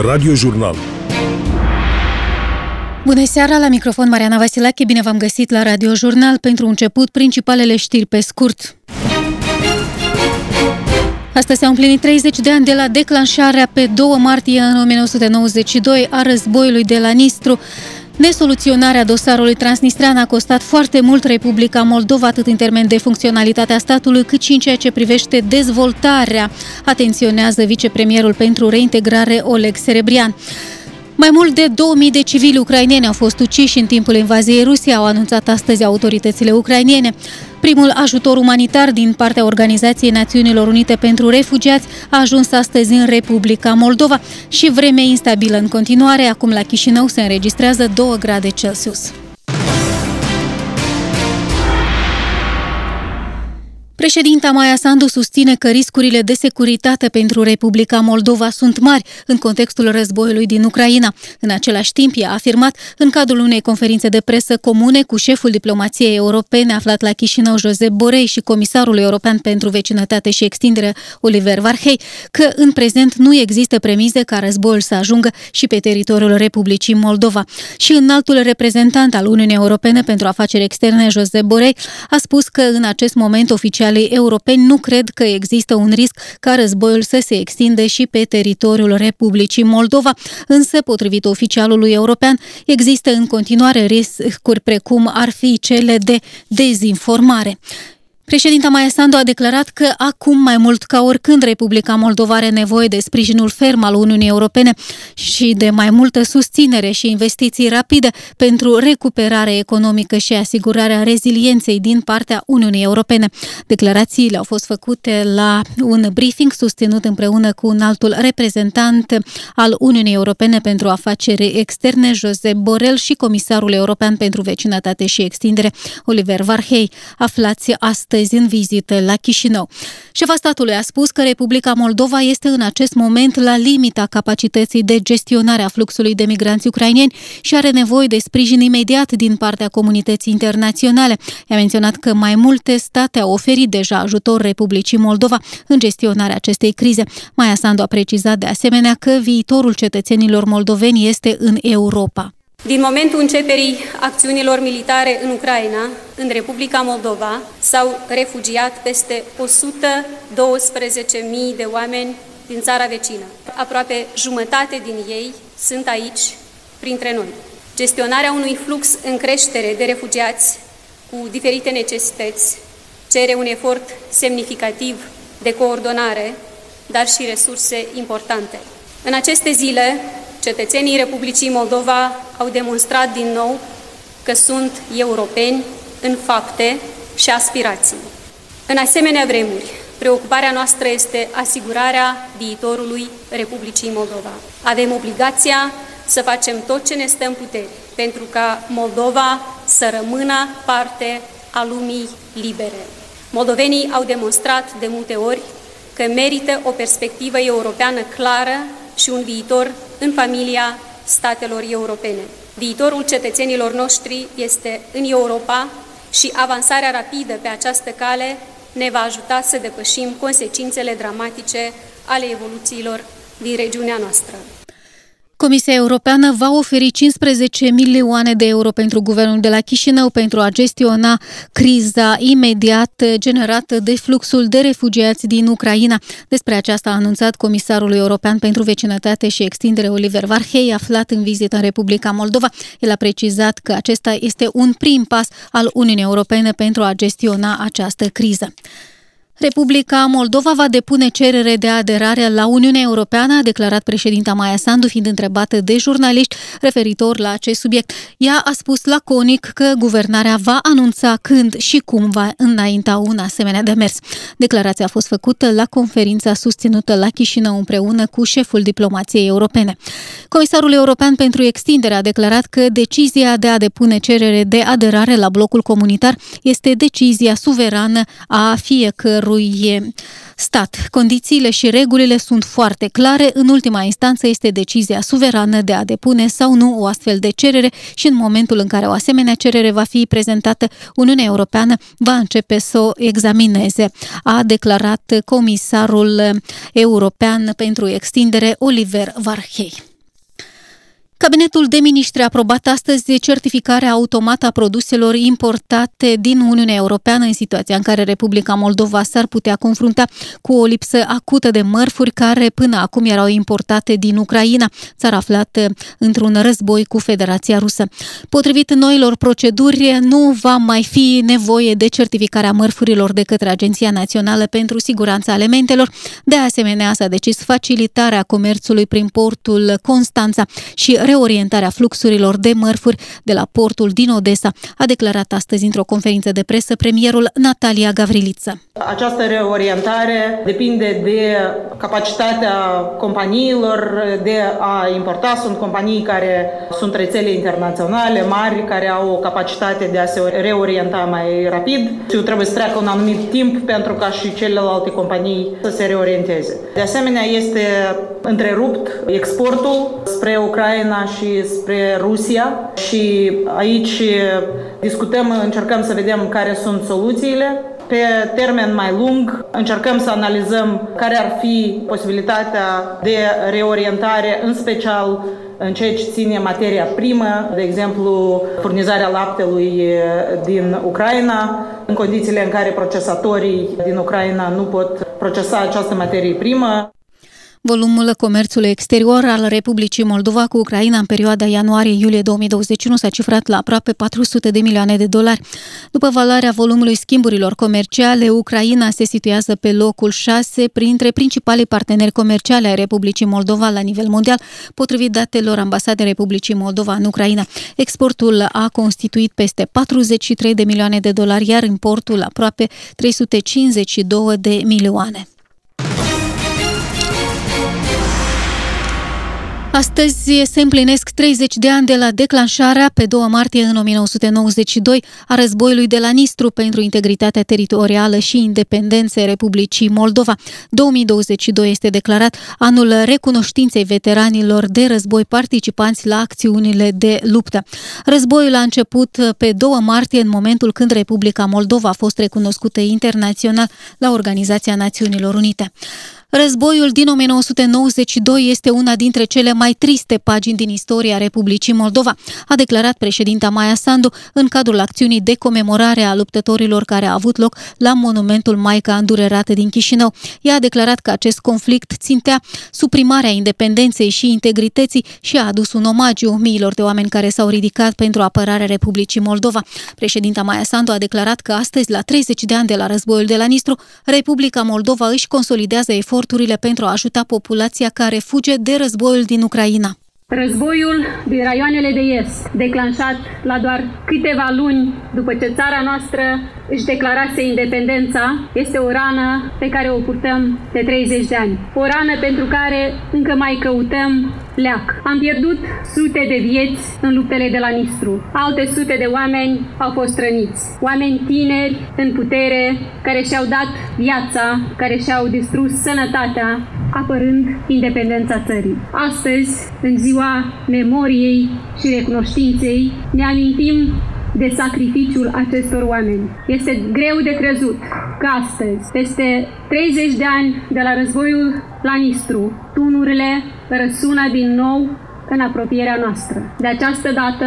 Radio Jurnal. Bună seara, la microfon Mariana Vasilache, bine v-am găsit la Radio Jurnal. Pentru început, principalele știri pe scurt. Astăzi s-au împlinit 30 de ani de la declanșarea pe 2 martie în 1992 a războiului de la Nistru. Nesoluționarea dosarului transnistrean a costat foarte mult Republica Moldova, atât în termen de funcționalitatea statului, cât și în ceea ce privește dezvoltarea, atenționează vicepremierul pentru reintegrare Oleg Serebrian. Mai mult de 2000 de civili ucraineni au fost uciși în timpul invaziei Rusiei, au anunțat astăzi autoritățile ucrainiene. Primul ajutor umanitar din partea Organizației Națiunilor Unite pentru Refugiați a ajuns astăzi în Republica Moldova și vreme instabilă în continuare. Acum la Chișinău se înregistrează 2 grade Celsius. Președinta Maia Sandu susține că riscurile de securitate pentru Republica Moldova sunt mari în contextul războiului din Ucraina. În același timp, ea a afirmat în cadrul unei conferințe de presă comune cu șeful diplomației europene aflat la Chișinău, Josep Borei și comisarul european pentru vecinătate și extindere, Oliver Varhei, că în prezent nu există premize ca războiul să ajungă și pe teritoriul Republicii Moldova. Și înaltul reprezentant al Uniunii Europene pentru afaceri externe, Josep Borei, a spus că în acest moment oficial oficialii europeni nu cred că există un risc ca războiul să se extinde și pe teritoriul Republicii Moldova, însă, potrivit oficialului european, există în continuare riscuri precum ar fi cele de dezinformare. Președinta Maia Sandu a declarat că acum mai mult ca oricând Republica Moldova are nevoie de sprijinul ferm al Uniunii Europene și de mai multă susținere și investiții rapide pentru recuperare economică și asigurarea rezilienței din partea Uniunii Europene. Declarațiile au fost făcute la un briefing susținut împreună cu un altul reprezentant al Uniunii Europene pentru afaceri externe, Josep Borel și Comisarul European pentru Vecinătate și Extindere, Oliver Varhei, aflați astăzi astăzi în vizită la Chișinău. Șefa statului a spus că Republica Moldova este în acest moment la limita capacității de gestionare a fluxului de migranți ucraineni și are nevoie de sprijin imediat din partea comunității internaționale. I-a menționat că mai multe state au oferit deja ajutor Republicii Moldova în gestionarea acestei crize. Maia Sandu a precizat de asemenea că viitorul cetățenilor moldoveni este în Europa. Din momentul începerii acțiunilor militare în Ucraina, în Republica Moldova, s-au refugiat peste 112.000 de oameni din țara vecină. Aproape jumătate din ei sunt aici, printre noi. Gestionarea unui flux în creștere de refugiați cu diferite necesități cere un efort semnificativ de coordonare, dar și resurse importante. În aceste zile, Cetățenii Republicii Moldova au demonstrat din nou că sunt europeni în fapte și aspirații. În asemenea vremuri, preocuparea noastră este asigurarea viitorului Republicii Moldova. Avem obligația să facem tot ce ne stă în puteri pentru ca Moldova să rămână parte a lumii libere. Moldovenii au demonstrat de multe ori că merită o perspectivă europeană clară și un viitor în familia statelor europene. Viitorul cetățenilor noștri este în Europa și avansarea rapidă pe această cale ne va ajuta să depășim consecințele dramatice ale evoluțiilor din regiunea noastră. Comisia Europeană va oferi 15 milioane de euro pentru guvernul de la Chișinău pentru a gestiona criza imediat generată de fluxul de refugiați din Ucraina. Despre aceasta a anunțat Comisarul European pentru Vecinătate și Extindere Oliver Varhei, aflat în vizită în Republica Moldova. El a precizat că acesta este un prim pas al Uniunii Europene pentru a gestiona această criză. Republica Moldova va depune cerere de aderare la Uniunea Europeană, a declarat președinta Maia Sandu, fiind întrebată de jurnaliști referitor la acest subiect. Ea a spus laconic că guvernarea va anunța când și cum va înainta un asemenea demers. Declarația a fost făcută la conferința susținută la Chișinău împreună cu șeful diplomației europene. Comisarul European pentru Extindere a declarat că decizia de a depune cerere de aderare la blocul comunitar este decizia suverană a fiecărui stat. Condițiile și regulile sunt foarte clare. În ultima instanță este decizia suverană de a depune sau nu o astfel de cerere și în momentul în care o asemenea cerere va fi prezentată, Uniunea Europeană va începe să o examineze, a declarat comisarul european pentru extindere Oliver Varhei. Cabinetul de Ministri a aprobat astăzi certificarea automată a produselor importate din Uniunea Europeană în situația în care Republica Moldova s-ar putea confrunta cu o lipsă acută de mărfuri care până acum erau importate din Ucraina, țara aflată într-un război cu Federația Rusă. Potrivit noilor proceduri, nu va mai fi nevoie de certificarea mărfurilor de către Agenția Națională pentru Siguranța Alimentelor. De asemenea, s-a decis facilitarea comerțului prin portul Constanța și reorientarea fluxurilor de mărfuri de la portul din Odessa, a declarat astăzi într-o conferință de presă premierul Natalia Gavriliță. Această reorientare depinde de capacitatea companiilor de a importa. Sunt companii care sunt rețele internaționale mari, care au o capacitate de a se reorienta mai rapid și trebuie să treacă un anumit timp pentru ca și celelalte companii să se reorienteze. De asemenea, este întrerupt exportul spre Ucraina și spre Rusia și aici discutăm, încercăm să vedem care sunt soluțiile. Pe termen mai lung încercăm să analizăm care ar fi posibilitatea de reorientare, în special în ceea ce ține materia primă, de exemplu furnizarea laptelui din Ucraina, în condițiile în care procesatorii din Ucraina nu pot procesa această materie primă. Volumul comerțului exterior al Republicii Moldova cu Ucraina în perioada ianuarie-iulie 2021 s-a cifrat la aproape 400 de milioane de dolari. După valoarea volumului schimburilor comerciale, Ucraina se situează pe locul 6 printre principalii parteneri comerciale ai Republicii Moldova la nivel mondial, potrivit datelor ambasadei Republicii Moldova în Ucraina. Exportul a constituit peste 43 de milioane de dolari, iar importul aproape 352 de milioane. Astăzi se împlinesc 30 de ani de la declanșarea, pe 2 martie în 1992, a războiului de la Nistru pentru integritatea teritorială și independenței Republicii Moldova. 2022 este declarat anul recunoștinței veteranilor de război participanți la acțiunile de luptă. Războiul a început pe 2 martie, în momentul când Republica Moldova a fost recunoscută internațional la Organizația Națiunilor Unite. Războiul din 1992 este una dintre cele mai triste pagini din istoria Republicii Moldova, a declarat președinta Maia Sandu în cadrul acțiunii de comemorare a luptătorilor care a avut loc la monumentul Maica îndurerată din Chișinău. Ea a declarat că acest conflict țintea suprimarea independenței și integrității și a adus un omagiu miilor de oameni care s-au ridicat pentru apărarea Republicii Moldova. Președinta Maia Sandu a declarat că astăzi, la 30 de ani de la războiul de la Nistru, Republica Moldova își consolidează eforturile eforturile pentru a ajuta populația care fuge de războiul din Ucraina. Războiul din raioanele de est, declanșat la doar câteva luni după ce țara noastră își declarase independența, este o rană pe care o purtăm de 30 de ani. O rană pentru care încă mai căutăm leac. Am pierdut sute de vieți în luptele de la Nistru. Alte sute de oameni au fost răniți. Oameni tineri, în putere, care și-au dat viața, care și-au distrus sănătatea, apărând independența țării. Astăzi, în ziua memoriei și recunoștinței, ne amintim de sacrificiul acestor oameni. Este greu de crezut că astăzi, peste 30 de ani de la războiul la Nistru, tunurile răsună din nou în apropierea noastră. De această dată,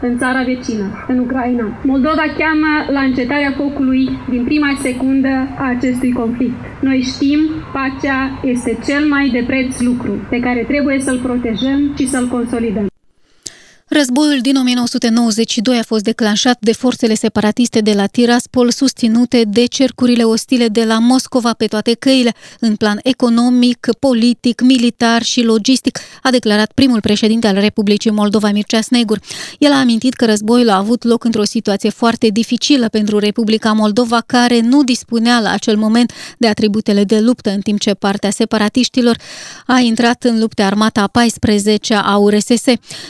în țara vecină, în Ucraina. Moldova cheamă la încetarea focului din prima secundă a acestui conflict. Noi știm, pacea este cel mai de preț lucru pe care trebuie să-l protejăm și să-l consolidăm. Războiul din 1992 a fost declanșat de forțele separatiste de la Tiraspol, susținute de cercurile ostile de la Moscova pe toate căile, în plan economic, politic, militar și logistic, a declarat primul președinte al Republicii Moldova, Mircea Snegur. El a amintit că războiul a avut loc într-o situație foarte dificilă pentru Republica Moldova, care nu dispunea la acel moment de atributele de luptă, în timp ce partea separatiștilor a intrat în lupte armata a 14 a URSS.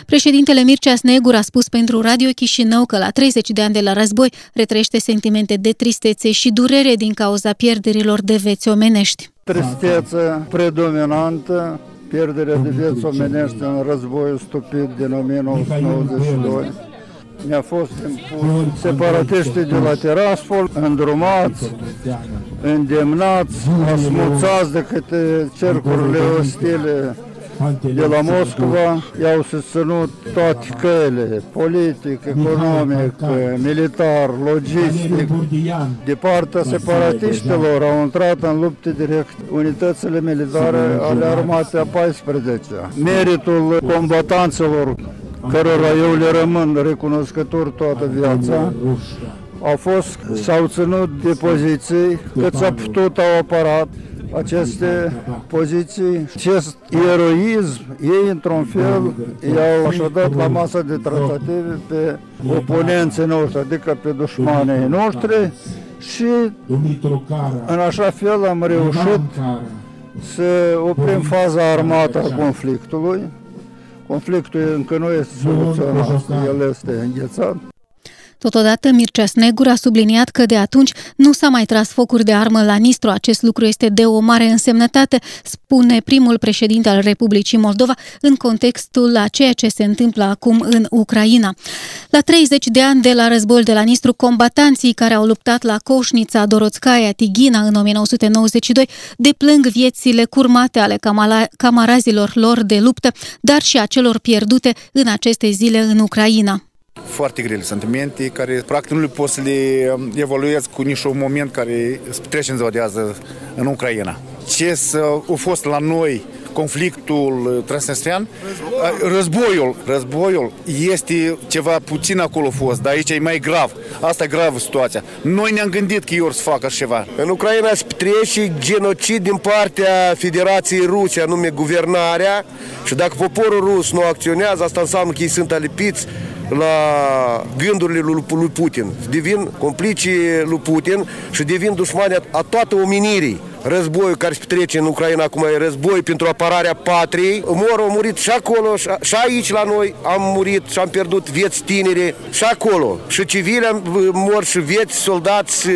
Președintele Mircea Snegur a spus pentru Radio Chișinău că la 30 de ani de la război retrăiește sentimente de tristețe și durere din cauza pierderilor de veți omenești. Tristețe predominantă, pierderea de vieți omenești în războiul stupid din 1992 ne-a fost impus separatiștii de la Tiraspol, îndrumați, îndemnați, asmuțați de câte cercurile ostile de la Moscova i-au susținut toate căile, politic, economic, militar, logistic. De partea separatiștilor au intrat în lupte direct unitățile militare ale armatei a 14 Meritul combatanților cărora eu le rămân recunoscător toată viața, au fost, s-au ținut de poziții cât s-a putut, au apărat aceste poziții, acest eroism, ei într-un fel i-au așadat la masa de tratative pe oponenții noștri, adică pe dușmanii noștri și în așa fel am reușit să oprim faza armată a conflictului, Conflictul încă nu este soluționat, el este înghețat. Totodată, Mircea Snegur a subliniat că de atunci nu s-a mai tras focuri de armă la Nistru. Acest lucru este de o mare însemnătate, spune primul președinte al Republicii Moldova în contextul a ceea ce se întâmplă acum în Ucraina. La 30 de ani de la războiul de la Nistru, combatanții care au luptat la Coșnița, Doroțcaia, Tighina în 1992 deplâng viețile curmate ale camarazilor lor de luptă, dar și a celor pierdute în aceste zile în Ucraina foarte grele sentimente care practic nu le poți să le um, evaluezi cu niciun moment care se trece în ziua de azi în Ucraina. Ce a fost la noi conflictul uh, transnistrian, războiul, războiul este ceva puțin acolo fost, dar aici e mai grav. Asta e gravă situația. Noi ne-am gândit că ei să facă așa ceva. În Ucraina se petrece genocid din partea Federației Ruse, anume guvernarea, și dacă poporul rus nu acționează, asta înseamnă că ei sunt alipiți la gândurile lui Putin. Devin complicii lui Putin și devin dușmani a toată omenirii. Războiul care se petrece în Ucraina acum e război pentru apărarea patriei. Mor au murit și acolo, și aici la noi am murit și am pierdut vieți tinere și acolo. Și civili mor și vieți, soldați și,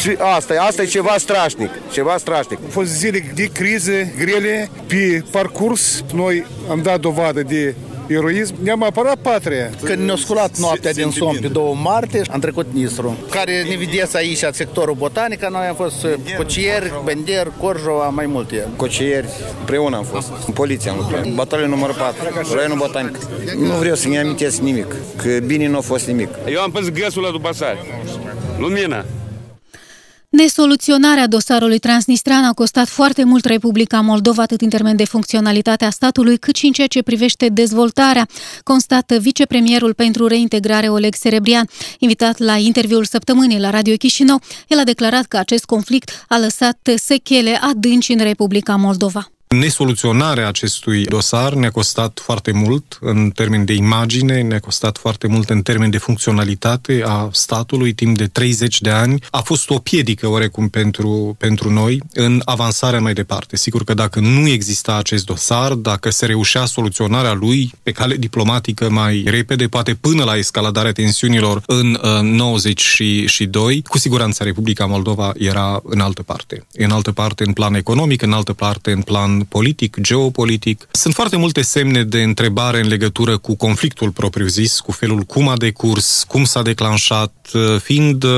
și asta, asta e ceva strașnic, ceva strașnic. Au fost zile de crize grele pe parcurs. Noi am dat dovadă de eroism, ne-am apărat patria. Când ne-a sculat noaptea din somn pe 2 martie, am trecut Nistru. Care ne vedeți aici, sectorul botanic, noi am fost cocieri, bender, corjova, mai multe. Cocieri, împreună am fost. În poliție am lucrat. Batalionul numărul 4, raionul botanic. Nu vreau să-mi amintesc nimic, că bine nu a fost nimic. Eu am pus găsul la după sari. Lumina. Nesoluționarea dosarului transnistrean a costat foarte mult Republica Moldova, atât în termen de funcționalitatea statului, cât și în ceea ce privește dezvoltarea, constată vicepremierul pentru reintegrare Oleg Serebrian. Invitat la interviul săptămânii la Radio Chișinău, el a declarat că acest conflict a lăsat sechele adânci în Republica Moldova. Nesoluționarea acestui dosar ne-a costat foarte mult în termen de imagine, ne-a costat foarte mult în termen de funcționalitate a statului timp de 30 de ani. A fost o piedică oarecum pentru, pentru noi în avansarea mai departe. Sigur că dacă nu exista acest dosar, dacă se reușea soluționarea lui pe cale diplomatică mai repede, poate până la escaladarea tensiunilor în uh, 92, cu siguranță Republica Moldova era în altă parte. În altă parte în plan economic, în altă parte în plan politic, geopolitic. Sunt foarte multe semne de întrebare în legătură cu conflictul propriu-zis, cu felul cum a decurs, cum s-a declanșat. Fiind uh,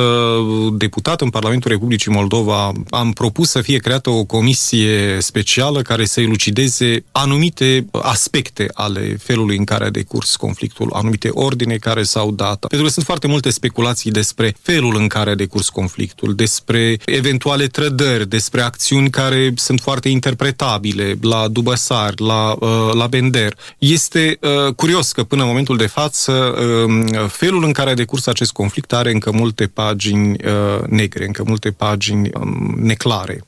deputat în Parlamentul Republicii Moldova, am propus să fie creată o comisie specială care să elucideze anumite aspecte ale felului în care a decurs conflictul, anumite ordine care s-au dat. Pentru că sunt foarte multe speculații despre felul în care a decurs conflictul, despre eventuale trădări, despre acțiuni care sunt foarte interpretabile Stabile, la Dubăsar, la, uh, la Bender. Este uh, curios că până în momentul de față uh, felul în care a decurs acest conflict are încă multe pagini uh, negre, încă multe pagini um, neclare.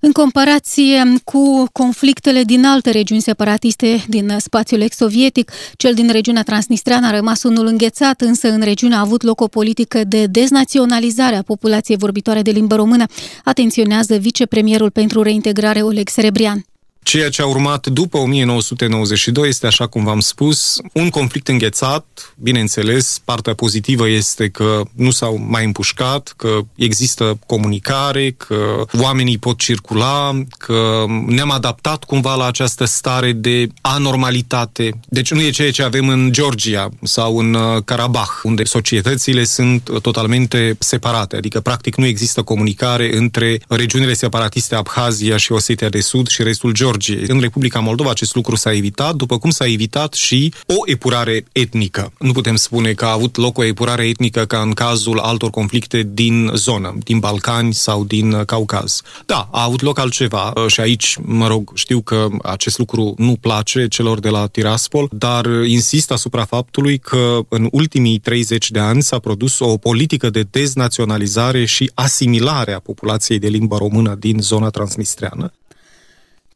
În comparație cu conflictele din alte regiuni separatiste din spațiul ex-sovietic, cel din regiunea transnistreană a rămas unul înghețat, însă în regiune a avut loc o politică de deznaționalizare a populației vorbitoare de limbă română, atenționează vicepremierul pentru reintegrare Oleg Serebrian. Ceea ce a urmat după 1992 este, așa cum v-am spus, un conflict înghețat. Bineînțeles, partea pozitivă este că nu s-au mai împușcat, că există comunicare, că oamenii pot circula, că ne-am adaptat cumva la această stare de anormalitate. Deci nu e ceea ce avem în Georgia sau în uh, Karabakh, unde societățile sunt totalmente separate, adică practic nu există comunicare între regiunile separatiste Abhazia și Osetia de Sud și restul Georgiei. În Republica Moldova acest lucru s-a evitat, după cum s-a evitat și o epurare etnică. Nu putem spune că a avut loc o epurare etnică ca în cazul altor conflicte din zonă, din Balcani sau din Caucaz. Da, a avut loc altceva și aici, mă rog, știu că acest lucru nu place celor de la Tiraspol, dar insist asupra faptului că în ultimii 30 de ani s-a produs o politică de deznaționalizare și asimilare a populației de limbă română din zona transnistreană.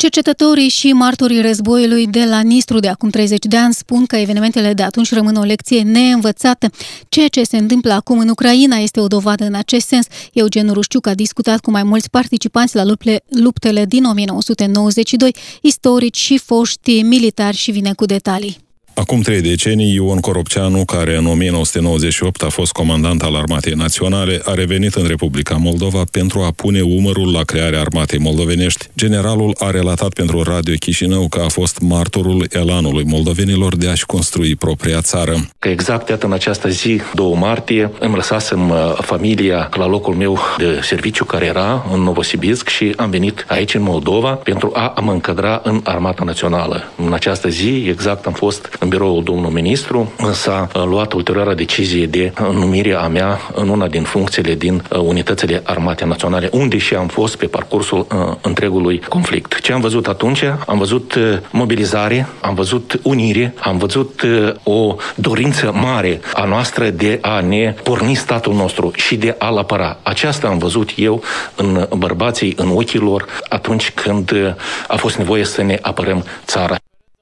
Cercetătorii și martorii războiului de la Nistru de acum 30 de ani spun că evenimentele de atunci rămân o lecție neînvățată. Ceea ce se întâmplă acum în Ucraina este o dovadă în acest sens. Eugen Rușciuc a discutat cu mai mulți participanți la luptele din 1992, istorici și foști militari și vine cu detalii. Acum trei decenii, Ion Coropceanu, care în 1998 a fost comandant al Armatei Naționale, a revenit în Republica Moldova pentru a pune umărul la crearea armatei moldovenești. Generalul a relatat pentru Radio Chișinău că a fost martorul elanului moldovenilor de a-și construi propria țară. Că exact iată în această zi, 2 martie, îmi lăsasem uh, familia la locul meu de serviciu care era în Novosibirsk și am venit aici în Moldova pentru a mă încadra în Armata Națională. În această zi, exact, am fost în biroul domnului ministru, s-a luat ulterioară decizie de numire a mea în una din funcțiile din uh, unitățile armate naționale, unde și am fost pe parcursul uh, întregului conflict. Ce am văzut atunci? Am văzut uh, mobilizare, am văzut unire, am văzut o dorință mare a noastră de a ne porni statul nostru și de a-l apăra. Aceasta am văzut eu în bărbații, în ochii lor, atunci când a fost nevoie să ne apărăm țara.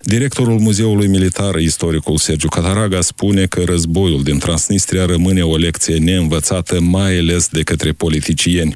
Directorul Muzeului Militar, istoricul Sergiu Cataraga, spune că războiul din Transnistria rămâne o lecție neînvățată, mai ales de către politicieni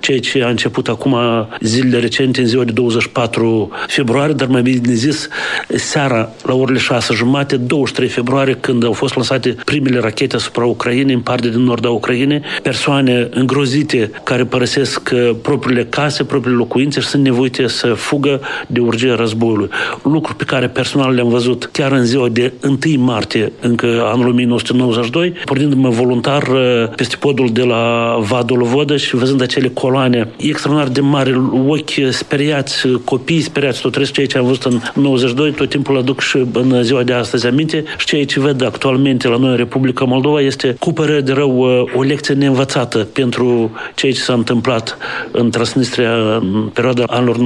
ceea ce a început acum zilele recente, în ziua de 24 februarie, dar mai bine zis, seara la orele 6 jumate, 23 februarie, când au fost lansate primele rachete asupra Ucrainei, în partea din nord a Ucrainei, persoane îngrozite care părăsesc uh, propriile case, propriile locuințe și sunt nevoite să fugă de urgia războiului. Lucru pe care personal le-am văzut chiar în ziua de 1 martie, încă anul 1992, pornindu-mă voluntar uh, peste podul de la Vadul Vodă și văzând acele coloane extraordinar de mari, ochi speriați, copii speriați, tot restul ceea ce am văzut în 92, tot timpul aduc și în ziua de astăzi aminte și ceea ce văd actualmente la noi în Republica Moldova este cu părere de rău o lecție neînvățată pentru ceea ce s-a întâmplat în Transnistria în perioada anilor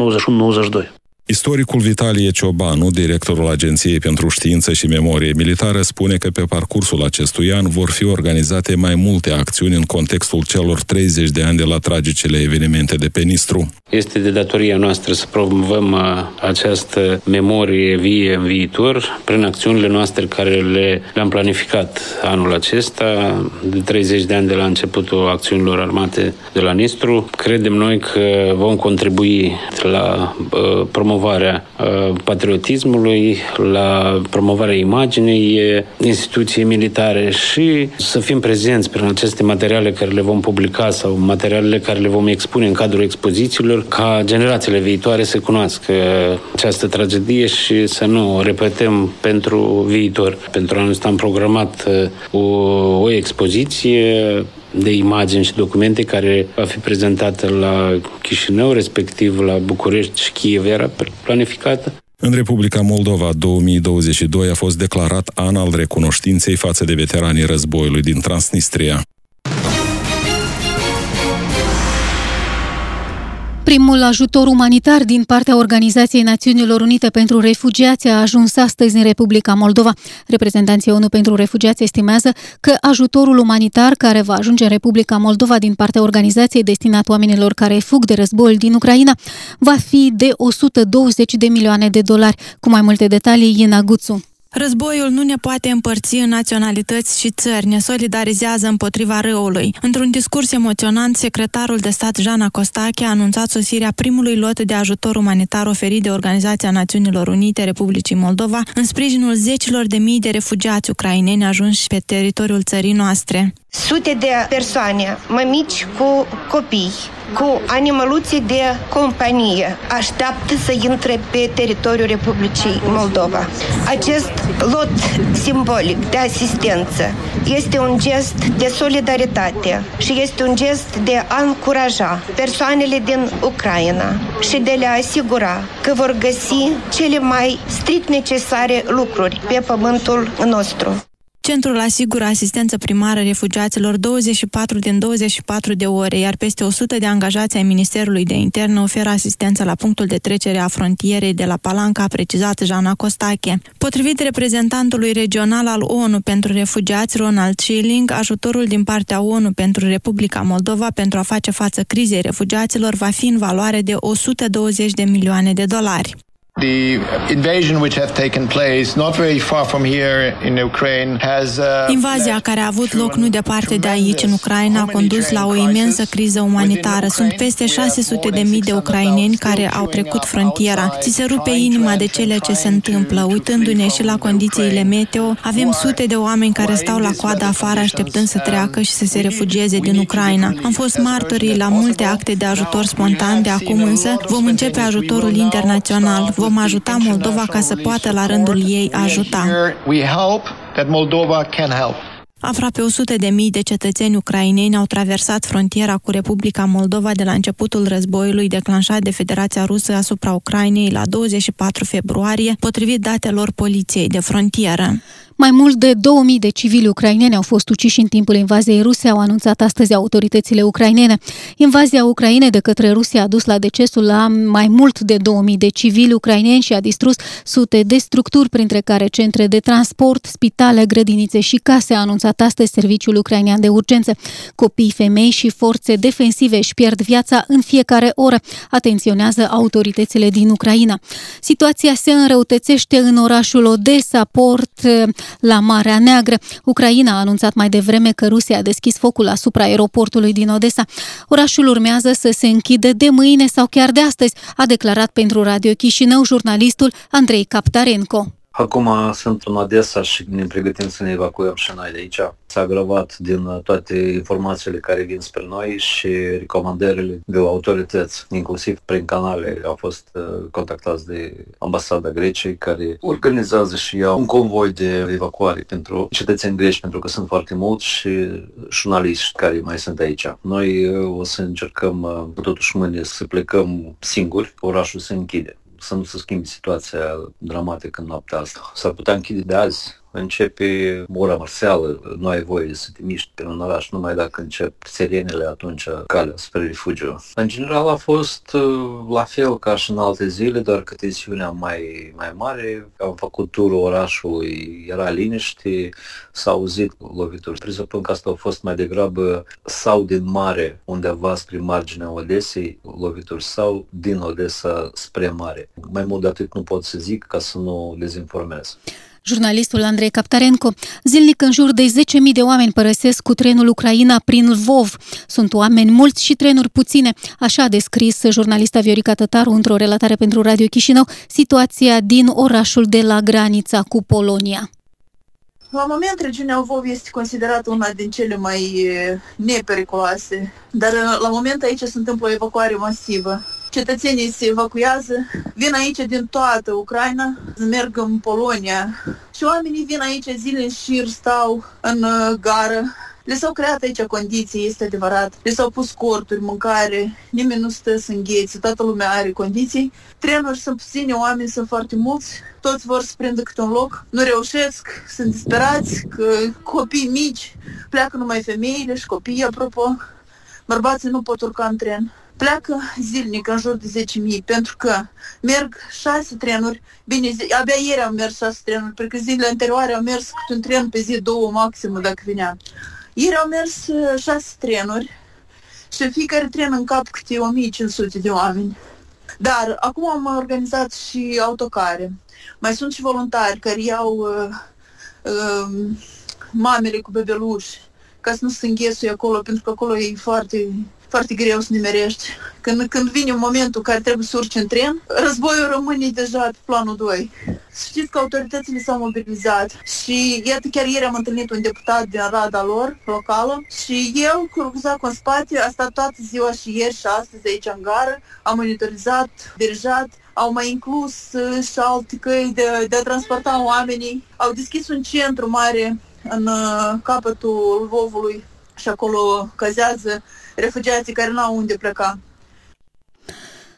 91-92. Istoricul Vitalie Ciobanu, directorul Agenției pentru Știință și Memorie Militară, spune că pe parcursul acestui an vor fi organizate mai multe acțiuni în contextul celor 30 de ani de la tragicele evenimente de pe Nistru. Este de datoria noastră să promovăm uh, această memorie vie în viitor prin acțiunile noastre care le, le-am planificat anul acesta, de 30 de ani de la începutul acțiunilor armate de la Nistru. Credem noi că vom contribui la uh, promovarea promovarea uh, patriotismului, la promovarea imaginii instituției militare și să fim prezenți prin aceste materiale care le vom publica sau materialele care le vom expune în cadrul expozițiilor, ca generațiile viitoare să cunoască această tragedie și să nu o repetăm pentru viitor. Pentru anul ăsta am programat uh, o, o expoziție de imagini și documente care va fi prezentată la Chișinău, respectiv la București și Kiev era planificată. În Republica Moldova 2022 a fost declarat an al recunoștinței față de veteranii războiului din Transnistria. Primul ajutor umanitar din partea Organizației Națiunilor Unite pentru Refugiați a ajuns astăzi în Republica Moldova. Reprezentanții ONU pentru Refugiați estimează că ajutorul umanitar care va ajunge în Republica Moldova din partea organizației destinat oamenilor care fug de războiul din Ucraina va fi de 120 de milioane de dolari. Cu mai multe detalii, Iena Guțu. Războiul nu ne poate împărți în naționalități și țări, ne solidarizează împotriva răului. Într-un discurs emoționant, secretarul de stat Jana Costache a anunțat sosirea primului lot de ajutor umanitar oferit de Organizația Națiunilor Unite Republicii Moldova în sprijinul zecilor de mii de refugiați ucraineni ajunși pe teritoriul țării noastre. Sute de persoane, mămici cu copii, cu animăluții de companie așteaptă să intre pe teritoriul Republicii Moldova. Acest lot simbolic de asistență este un gest de solidaritate și este un gest de a încuraja persoanele din Ucraina și de le asigura că vor găsi cele mai strict necesare lucruri pe pământul nostru. Centrul asigură asistență primară refugiaților 24 din 24 de ore, iar peste 100 de angajați ai Ministerului de Interne oferă asistență la punctul de trecere a frontierei de la Palanca, a precizat Jana Costache. Potrivit reprezentantului regional al ONU pentru refugiați, Ronald Schilling, ajutorul din partea ONU pentru Republica Moldova pentru a face față crizei refugiaților va fi în valoare de 120 de milioane de dolari. The invasion which have taken place not very far from here in Ukraine has uh, Invazia care a avut loc nu departe de aici în Ucraina a condus la o imensă criză umanitară. Sunt peste 600 de mii de ucraineni care au trecut frontiera. Ți se rupe inima de cele ce se întâmplă. Uitându-ne și la condițiile meteo, avem sute de oameni care stau la coadă afară așteptând să treacă și să se refugieze din Ucraina. Am fost martorii la multe acte de ajutor spontan, de acum însă vom începe ajutorul internațional vom ajuta Moldova ca să poată la rândul ei ajuta. Aproape 100 de mii de cetățeni ucraineni au traversat frontiera cu Republica Moldova de la începutul războiului declanșat de Federația Rusă asupra Ucrainei la 24 februarie, potrivit datelor poliției de frontieră. Mai mult de 2000 de civili ucraineni au fost uciși în timpul invaziei ruse, au anunțat astăzi autoritățile ucrainene. Invazia Ucrainei de către Rusia a dus la decesul la mai mult de 2000 de civili ucraineni și a distrus sute de structuri, printre care centre de transport, spitale, grădinițe și case, a anunțat astăzi Serviciul Ucrainean de Urgență. Copii, femei și forțe defensive își pierd viața în fiecare oră, atenționează autoritățile din Ucraina. Situația se înrăutățește în orașul Odessa, port la Marea Neagră. Ucraina a anunțat mai devreme că Rusia a deschis focul asupra aeroportului din Odessa. Orașul urmează să se închidă de mâine sau chiar de astăzi, a declarat pentru Radio Chișinău jurnalistul Andrei Captarenco. Acum sunt în Odessa și ne pregătim să ne evacuăm și noi de aici. S-a agravat din toate informațiile care vin spre noi și recomandările de autorități, inclusiv prin canale, au fost uh, contactați de ambasada Greciei, care organizează și iau un convoi de evacuare pentru cetățeni greci, pentru că sunt foarte mulți și jurnaliști care mai sunt aici. Noi uh, o să încercăm uh, totuși mâine să plecăm singuri, orașul se închide să nu se schimbe situația dramatică în noaptea asta. S-ar putea închide de azi, începe ora marseală, nu ai voie să te miști pe un oraș numai dacă încep sirenele atunci calea spre refugiu. În general a fost uh, la fel ca și în alte zile, doar că tensiunea mai, mai mare. Am făcut turul orașului, era liniște, s-a auzit lovituri. Presupun că asta a fost mai degrabă sau din mare, undeva spre marginea Odesei, lovituri, sau din Odessa spre mare. Mai mult de atât nu pot să zic ca să nu dezinformez. Jurnalistul Andrei Captarenco, zilnic în jur de 10.000 de oameni părăsesc cu trenul Ucraina prin Lvov. Sunt oameni mulți și trenuri puține. Așa a descris jurnalista Viorica Tătaru într-o relatare pentru Radio Chișinău situația din orașul de la granița cu Polonia. La moment, regiunea Lvov este considerată una din cele mai nepericuloase, dar la moment aici se întâmplă o evacuare masivă cetățenii se evacuează, vin aici din toată Ucraina, merg în Polonia și oamenii vin aici zile în șir, stau în uh, gară, le s-au creat aici condiții, este adevărat. Le s-au pus corturi, mâncare, nimeni nu stă să înghețe, toată lumea are condiții. Trenuri sunt puține, oameni sunt foarte mulți, toți vor să prindă câte un loc, nu reușesc, sunt disperați, că copii mici, pleacă numai femeile și copiii, apropo. Bărbații nu pot urca în tren pleacă zilnic în jur de 10.000 pentru că merg șase trenuri, bine, zi, abia ieri au mers șase trenuri, pentru că zilele anterioare au mers câte un tren pe zi, două maxim dacă vinea. Ieri au mers uh, șase trenuri și fiecare tren în cap câte 1500 de oameni. Dar acum am organizat și autocare. Mai sunt și voluntari care iau uh, uh, mamele cu bebeluși ca să nu se înghesui acolo, pentru că acolo e foarte foarte greu să nimerești. Când, când vine momentul care trebuie să urci în tren, războiul rămâne deja pe planul 2. Știți că autoritățile s-au mobilizat și iată chiar ieri am întâlnit un deputat din rada lor locală și el cu rucsacul în spate a stat toată ziua și ieri și astăzi aici în gară, a monitorizat, dirijat, au mai inclus uh, și alte căi de, de a transporta oamenii. Au deschis un centru mare în uh, capătul Lvovului și acolo căzează refugiații care nu au unde pleca.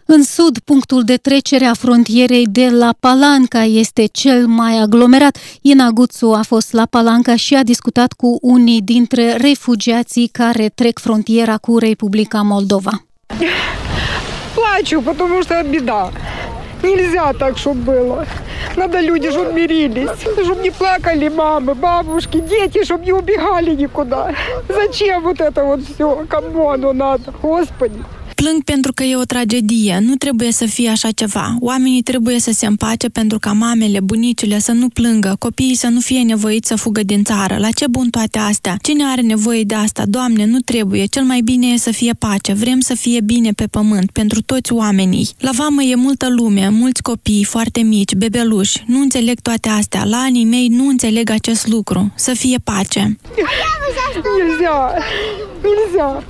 În sud, punctul de trecere a frontierei de la Palanca este cel mai aglomerat. Ina Guțu a fost la Palanca și a discutat cu unii dintre refugiații care trec frontiera cu Republica Moldova. Плачу, потому что беда. Нельзя так, чтобы было. Надо люди, чтобы мирились, чтобы не плакали мамы, бабушки, дети, чтобы не убегали никуда. Зачем вот это вот все? Кому оно надо? Господи. Plâng pentru că e o tragedie. Nu trebuie să fie așa ceva. Oamenii trebuie să se împace pentru ca mamele, bunicile să nu plângă, copiii să nu fie nevoiți să fugă din țară. La ce bun toate astea? Cine are nevoie de asta? Doamne, nu trebuie. Cel mai bine e să fie pace. Vrem să fie bine pe pământ, pentru toți oamenii. La vamă e multă lume, mulți copii foarte mici, bebeluși. Nu înțeleg toate astea. La anii mei nu înțeleg acest lucru. Să fie pace. Нельзя. Нельзя.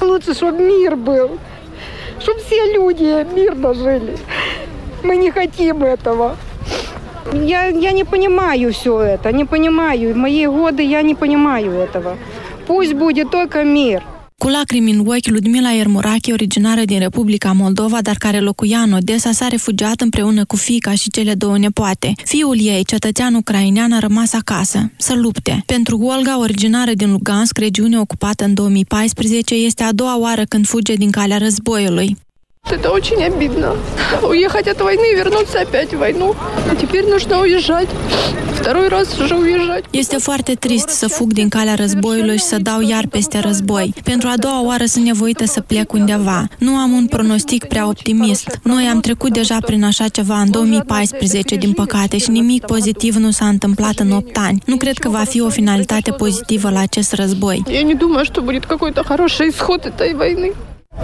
Лучше, чтобы мир был. Чтобы все люди мирно жили. Мы не хотим этого. Я, я не понимаю все это, не понимаю. В мои годы я не понимаю этого. Пусть будет только мир. Cu lacrimi în ochi, Ludmila Iermurache, originară din Republica Moldova, dar care locuia în Odessa, s-a refugiat împreună cu fica și cele două nepoate. Fiul ei, cetățean ucrainean, a rămas acasă, să lupte. Pentru Olga, originară din Lugansk, regiune ocupată în 2014, este a doua oară când fuge din calea războiului. Это очень обидно. Уехать от войны, вернуться опять в войну. А теперь нужно уезжать. Второй раз уже уезжать. Este foarte trist să fug din calea războiului și să dau iar peste război. Pentru a doua oară sunt nevoită să plec undeva. Nu am un pronostic prea optimist. Noi am trecut deja prin așa ceva în 2014, din păcate, și nimic pozitiv nu s-a întâmplat în 8 ani. Nu cred că va fi o finalitate pozitivă la acest război. Я не думаю, что будет какой-то хороший исход этой войны.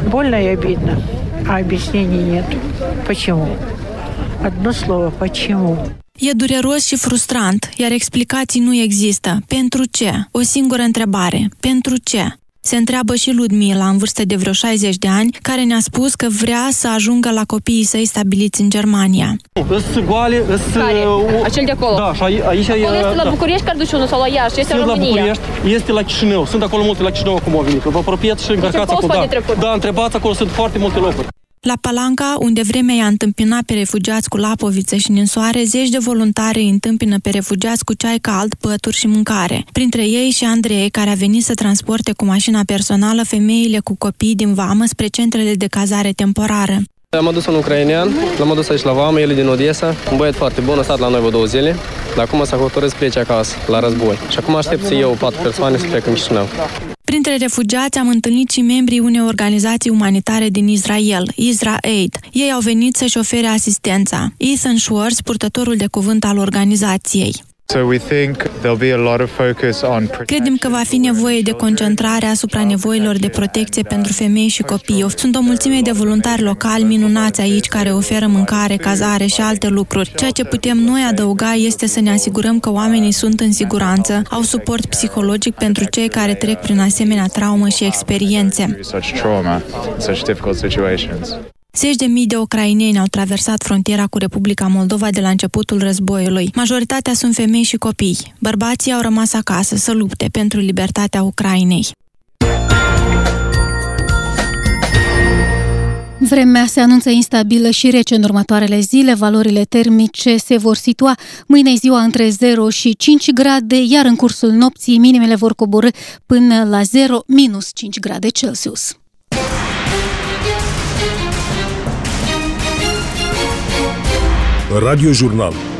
Больно и обидно, а объяснений нет. Почему? Одно слово – почему? E dureros și frustrant, iar explicații nu există. Pentru ce? O singură întrebare. Pentru ce? Se întreabă și Ludmila, în vârstă de vreo 60 de ani, care ne-a spus că vrea să ajungă la copiii săi stabiliți în Germania. Sunt goale, Care? Acel de acolo? Da, și aici Acolo e... este la da. București, Carduciunu sau la Iași, este Sunt la România. București, este la Chișinău. Sunt acolo multe la Chișinău acum au venit. Vă apropiați și încărcați poți acolo. face Da. trecut. da, întrebați acolo, sunt foarte multe locuri. La Palanca, unde vremea i-a întâmpinat pe refugiați cu lapoviță și ninsoare, zeci de voluntari îi întâmpină pe refugiați cu ceai cald, pături și mâncare. Printre ei și Andrei, care a venit să transporte cu mașina personală femeile cu copii din vamă spre centrele de cazare temporară. Am adus un ucrainean, l-am adus aici la Vamă, el e din Odessa, un băiat foarte bun, a stat la noi vreo două zile, dar acum s-a hotărât să plece acasă, la război. Și acum aștept să iau patru persoane să plec în Chișinău. Printre refugiați am întâlnit și membrii unei organizații umanitare din Israel, Isra Aid. Ei au venit să-și ofere asistența. Ethan Schwartz, purtătorul de cuvânt al organizației. So we think there'll be a lot of focus on Credem că va fi nevoie de concentrare asupra nevoilor de protecție pentru femei și copii. Sunt o mulțime de voluntari locali minunați aici care oferă mâncare, cazare și alte lucruri. Ceea ce putem noi adăuga este să ne asigurăm că oamenii sunt în siguranță, au suport psihologic pentru cei care trec prin asemenea traumă și experiențe. Such trauma, such difficult situations. Zeci de mii de ucraineni au traversat frontiera cu Republica Moldova de la începutul războiului. Majoritatea sunt femei și copii. Bărbații au rămas acasă să lupte pentru libertatea Ucrainei. Vremea se anunță instabilă și rece în următoarele zile. Valorile termice se vor situa mâine ziua între 0 și 5 grade, iar în cursul nopții minimele vor coborâ până la 0 minus 5 grade Celsius. Radio Jurnal